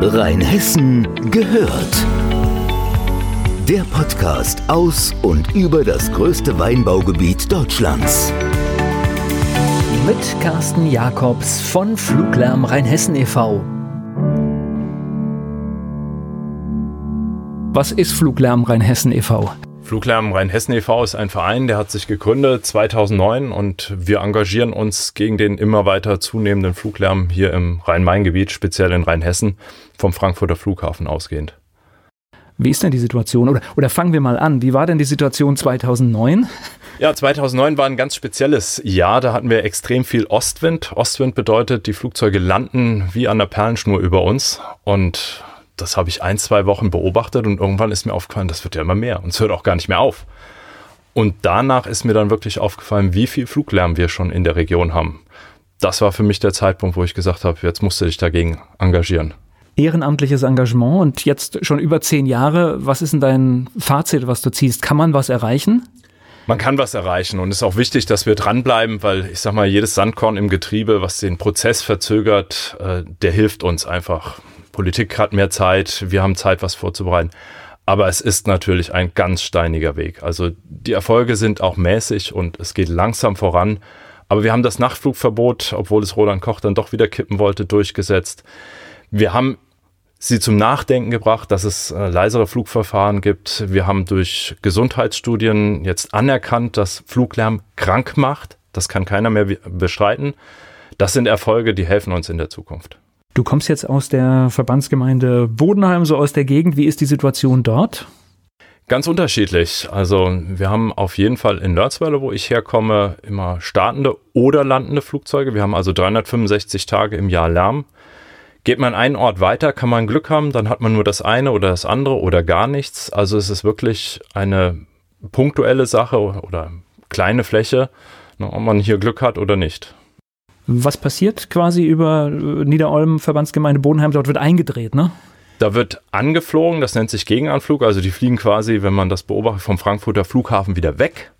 Rheinhessen gehört. Der Podcast aus und über das größte Weinbaugebiet Deutschlands. Mit Carsten Jakobs von Fluglärm Rheinhessen e.V. Was ist Fluglärm Rheinhessen e.V.? Fluglärm Rheinhessen e.V. ist ein Verein, der hat sich gegründet 2009 und wir engagieren uns gegen den immer weiter zunehmenden Fluglärm hier im Rhein-Main-Gebiet, speziell in Rheinhessen, vom Frankfurter Flughafen ausgehend. Wie ist denn die Situation? Oder, oder fangen wir mal an. Wie war denn die Situation 2009? Ja, 2009 war ein ganz spezielles Jahr. Da hatten wir extrem viel Ostwind. Ostwind bedeutet, die Flugzeuge landen wie an der Perlenschnur über uns. Und das habe ich ein, zwei Wochen beobachtet und irgendwann ist mir aufgefallen, das wird ja immer mehr und es hört auch gar nicht mehr auf. Und danach ist mir dann wirklich aufgefallen, wie viel Fluglärm wir schon in der Region haben. Das war für mich der Zeitpunkt, wo ich gesagt habe, jetzt musst du dich dagegen engagieren. Ehrenamtliches Engagement und jetzt schon über zehn Jahre. Was ist denn dein Fazit, was du ziehst? Kann man was erreichen? Man kann was erreichen und es ist auch wichtig, dass wir dranbleiben, weil ich sag mal, jedes Sandkorn im Getriebe, was den Prozess verzögert, äh, der hilft uns einfach. Politik hat mehr Zeit, wir haben Zeit, was vorzubereiten. Aber es ist natürlich ein ganz steiniger Weg. Also die Erfolge sind auch mäßig und es geht langsam voran. Aber wir haben das Nachtflugverbot, obwohl es Roland Koch dann doch wieder kippen wollte, durchgesetzt. Wir haben sie zum Nachdenken gebracht, dass es äh, leisere Flugverfahren gibt. Wir haben durch Gesundheitsstudien jetzt anerkannt, dass Fluglärm krank macht. Das kann keiner mehr bestreiten. Das sind Erfolge, die helfen uns in der Zukunft. Du kommst jetzt aus der Verbandsgemeinde Bodenheim, so aus der Gegend. Wie ist die Situation dort? Ganz unterschiedlich. Also wir haben auf jeden Fall in Nörzweiler, wo ich herkomme, immer startende oder landende Flugzeuge. Wir haben also 365 Tage im Jahr Lärm. Geht man einen Ort weiter, kann man Glück haben, dann hat man nur das eine oder das andere oder gar nichts. Also es ist wirklich eine punktuelle Sache oder kleine Fläche, ne, ob man hier Glück hat oder nicht. Was passiert quasi über äh, Niederolm, Verbandsgemeinde Bodenheim? Dort wird eingedreht, ne? Da wird angeflogen, das nennt sich Gegenanflug. Also die fliegen quasi, wenn man das beobachtet, vom Frankfurter Flughafen wieder weg.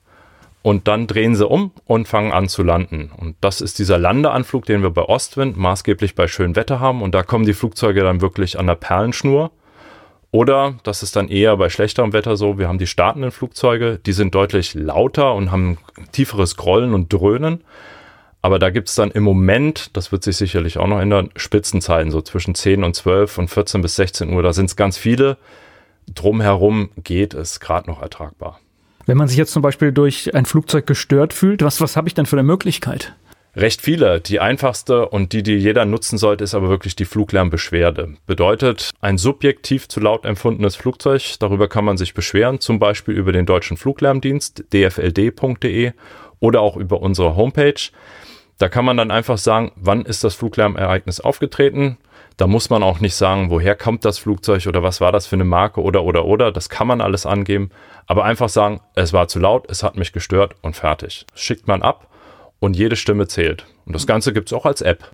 Und dann drehen sie um und fangen an zu landen. Und das ist dieser Landeanflug, den wir bei Ostwind maßgeblich bei schönem Wetter haben. Und da kommen die Flugzeuge dann wirklich an der Perlenschnur. Oder das ist dann eher bei schlechterem Wetter so, wir haben die startenden Flugzeuge, die sind deutlich lauter und haben tieferes Grollen und Dröhnen. Aber da gibt es dann im Moment, das wird sich sicherlich auch noch ändern, Spitzenzeiten, so zwischen 10 und 12 und 14 bis 16 Uhr. Da sind es ganz viele. Drumherum geht es gerade noch ertragbar. Wenn man sich jetzt zum Beispiel durch ein Flugzeug gestört fühlt, was, was habe ich denn für eine Möglichkeit? Recht viele. Die einfachste und die, die jeder nutzen sollte, ist aber wirklich die Fluglärmbeschwerde. Bedeutet, ein subjektiv zu laut empfundenes Flugzeug, darüber kann man sich beschweren, zum Beispiel über den Deutschen Fluglärmdienst, dfld.de oder auch über unsere Homepage. Da kann man dann einfach sagen, wann ist das Fluglärmereignis aufgetreten. Da muss man auch nicht sagen, woher kommt das Flugzeug oder was war das für eine Marke oder oder oder. Das kann man alles angeben. Aber einfach sagen, es war zu laut, es hat mich gestört und fertig. Schickt man ab und jede Stimme zählt. Und das Ganze gibt es auch als App.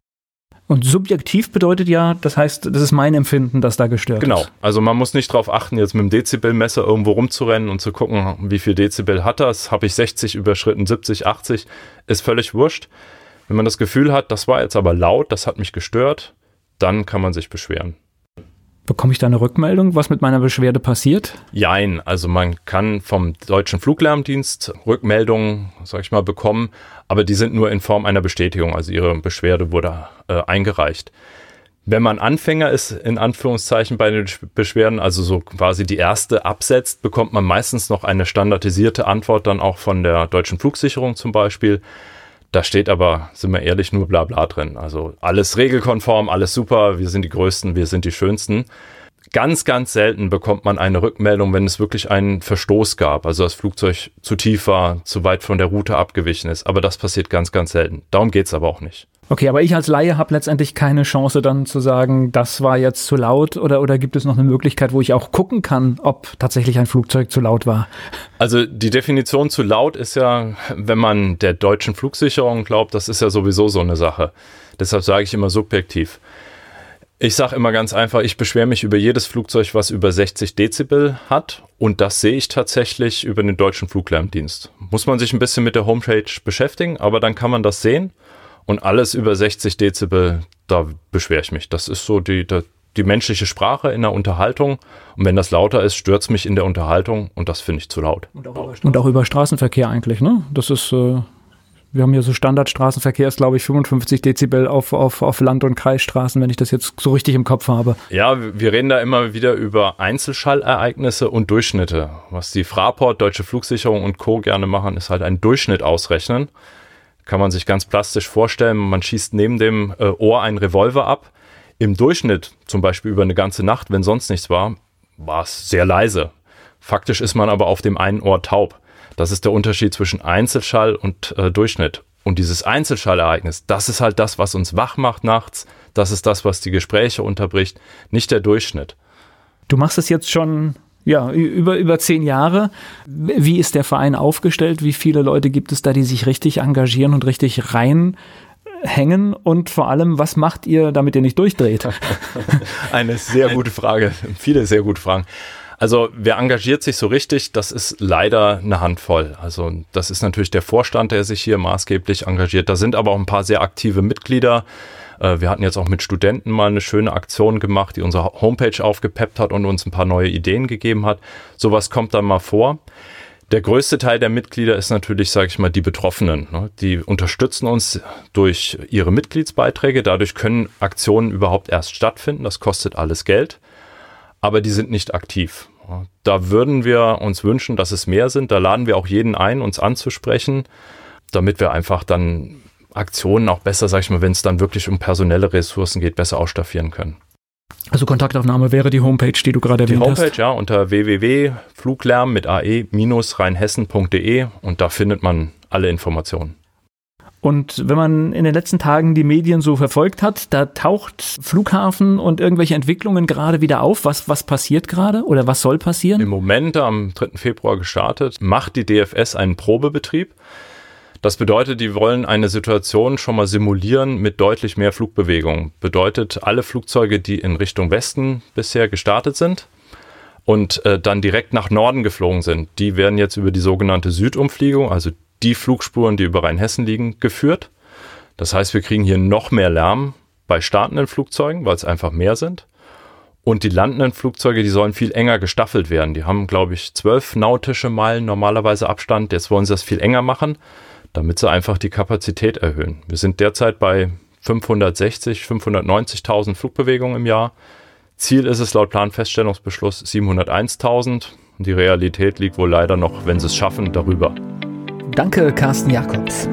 Und subjektiv bedeutet ja, das heißt, das ist mein Empfinden, dass da gestört genau. ist. Genau. Also man muss nicht darauf achten, jetzt mit dem Dezibelmesser irgendwo rumzurennen und zu gucken, wie viel Dezibel hat das. Habe ich 60 überschritten, 70, 80, ist völlig wurscht. Wenn man das Gefühl hat, das war jetzt aber laut, das hat mich gestört, dann kann man sich beschweren. Bekomme ich da eine Rückmeldung, was mit meiner Beschwerde passiert? Jein, also man kann vom deutschen Fluglärmdienst Rückmeldungen, sag ich mal, bekommen, aber die sind nur in Form einer Bestätigung, also ihre Beschwerde wurde äh, eingereicht. Wenn man Anfänger ist, in Anführungszeichen bei den Beschwerden, also so quasi die erste absetzt, bekommt man meistens noch eine standardisierte Antwort dann auch von der deutschen Flugsicherung zum Beispiel. Da steht aber, sind wir ehrlich, nur Blabla drin. Also alles regelkonform, alles super, wir sind die Größten, wir sind die Schönsten. Ganz, ganz selten bekommt man eine Rückmeldung, wenn es wirklich einen Verstoß gab, also das Flugzeug zu tief war, zu weit von der Route abgewichen ist. Aber das passiert ganz, ganz selten. Darum geht es aber auch nicht. Okay, aber ich als Laie habe letztendlich keine Chance dann zu sagen, das war jetzt zu laut oder, oder gibt es noch eine Möglichkeit, wo ich auch gucken kann, ob tatsächlich ein Flugzeug zu laut war? Also die Definition zu laut ist ja, wenn man der deutschen Flugsicherung glaubt, das ist ja sowieso so eine Sache. Deshalb sage ich immer subjektiv. Ich sage immer ganz einfach, ich beschwere mich über jedes Flugzeug, was über 60 Dezibel hat. Und das sehe ich tatsächlich über den deutschen Fluglärmdienst. Muss man sich ein bisschen mit der Homepage beschäftigen, aber dann kann man das sehen. Und alles über 60 Dezibel, da beschwere ich mich. Das ist so die, die menschliche Sprache in der Unterhaltung. Und wenn das lauter ist, stört es mich in der Unterhaltung und das finde ich zu laut. Und auch, und auch, über Straßenverkehr eigentlich, ne? Das ist, äh, wir haben hier so Standardstraßenverkehr, ist glaube ich 55 Dezibel auf, auf, auf Land- und Kreisstraßen, wenn ich das jetzt so richtig im Kopf habe. Ja, wir reden da immer wieder über Einzelschallereignisse und Durchschnitte. Was die Fraport, Deutsche Flugsicherung und Co. gerne machen, ist halt einen Durchschnitt ausrechnen. Kann man sich ganz plastisch vorstellen, man schießt neben dem äh, Ohr einen Revolver ab. Im Durchschnitt, zum Beispiel über eine ganze Nacht, wenn sonst nichts war, war es sehr leise. Faktisch ist man aber auf dem einen Ohr taub. Das ist der Unterschied zwischen Einzelschall und äh, Durchschnitt. Und dieses Einzelschallereignis, das ist halt das, was uns wach macht nachts. Das ist das, was die Gespräche unterbricht, nicht der Durchschnitt. Du machst es jetzt schon ja, über, über zehn Jahre. Wie ist der Verein aufgestellt? Wie viele Leute gibt es da, die sich richtig engagieren und richtig reinhängen? Und vor allem, was macht ihr, damit ihr nicht durchdreht? Eine sehr gute Frage. Viele sehr gute Fragen. Also wer engagiert sich so richtig, das ist leider eine Handvoll. Also das ist natürlich der Vorstand, der sich hier maßgeblich engagiert. Da sind aber auch ein paar sehr aktive Mitglieder. Äh, wir hatten jetzt auch mit Studenten mal eine schöne Aktion gemacht, die unsere Homepage aufgepeppt hat und uns ein paar neue Ideen gegeben hat. Sowas kommt dann mal vor. Der größte Teil der Mitglieder ist natürlich, sage ich mal, die Betroffenen. Ne? Die unterstützen uns durch ihre Mitgliedsbeiträge. Dadurch können Aktionen überhaupt erst stattfinden. Das kostet alles Geld aber die sind nicht aktiv. Da würden wir uns wünschen, dass es mehr sind. Da laden wir auch jeden ein, uns anzusprechen, damit wir einfach dann Aktionen auch besser, sag ich mal, wenn es dann wirklich um personelle Ressourcen geht, besser ausstaffieren können. Also Kontaktaufnahme wäre die Homepage, die du gerade erwähnt hast. Die Homepage, ja, unter www.fluglärm mit ae-rheinhessen.de und da findet man alle Informationen. Und wenn man in den letzten Tagen die Medien so verfolgt hat, da taucht Flughafen und irgendwelche Entwicklungen gerade wieder auf. Was, was passiert gerade oder was soll passieren? Im Moment, am 3. Februar gestartet, macht die DFS einen Probebetrieb. Das bedeutet, die wollen eine Situation schon mal simulieren mit deutlich mehr Flugbewegung. Bedeutet, alle Flugzeuge, die in Richtung Westen bisher gestartet sind, und äh, dann direkt nach Norden geflogen sind, die werden jetzt über die sogenannte Südumfliegung, also die Flugspuren, die über Rheinhessen liegen, geführt. Das heißt, wir kriegen hier noch mehr Lärm bei startenden Flugzeugen, weil es einfach mehr sind. Und die landenden Flugzeuge, die sollen viel enger gestaffelt werden. Die haben, glaube ich, zwölf nautische Meilen normalerweise Abstand. Jetzt wollen sie das viel enger machen, damit sie einfach die Kapazität erhöhen. Wir sind derzeit bei 560, 590.000 Flugbewegungen im Jahr. Ziel ist es laut Planfeststellungsbeschluss 701.000. Die Realität liegt wohl leider noch, wenn sie es schaffen, darüber. Danke, Carsten Jakobs.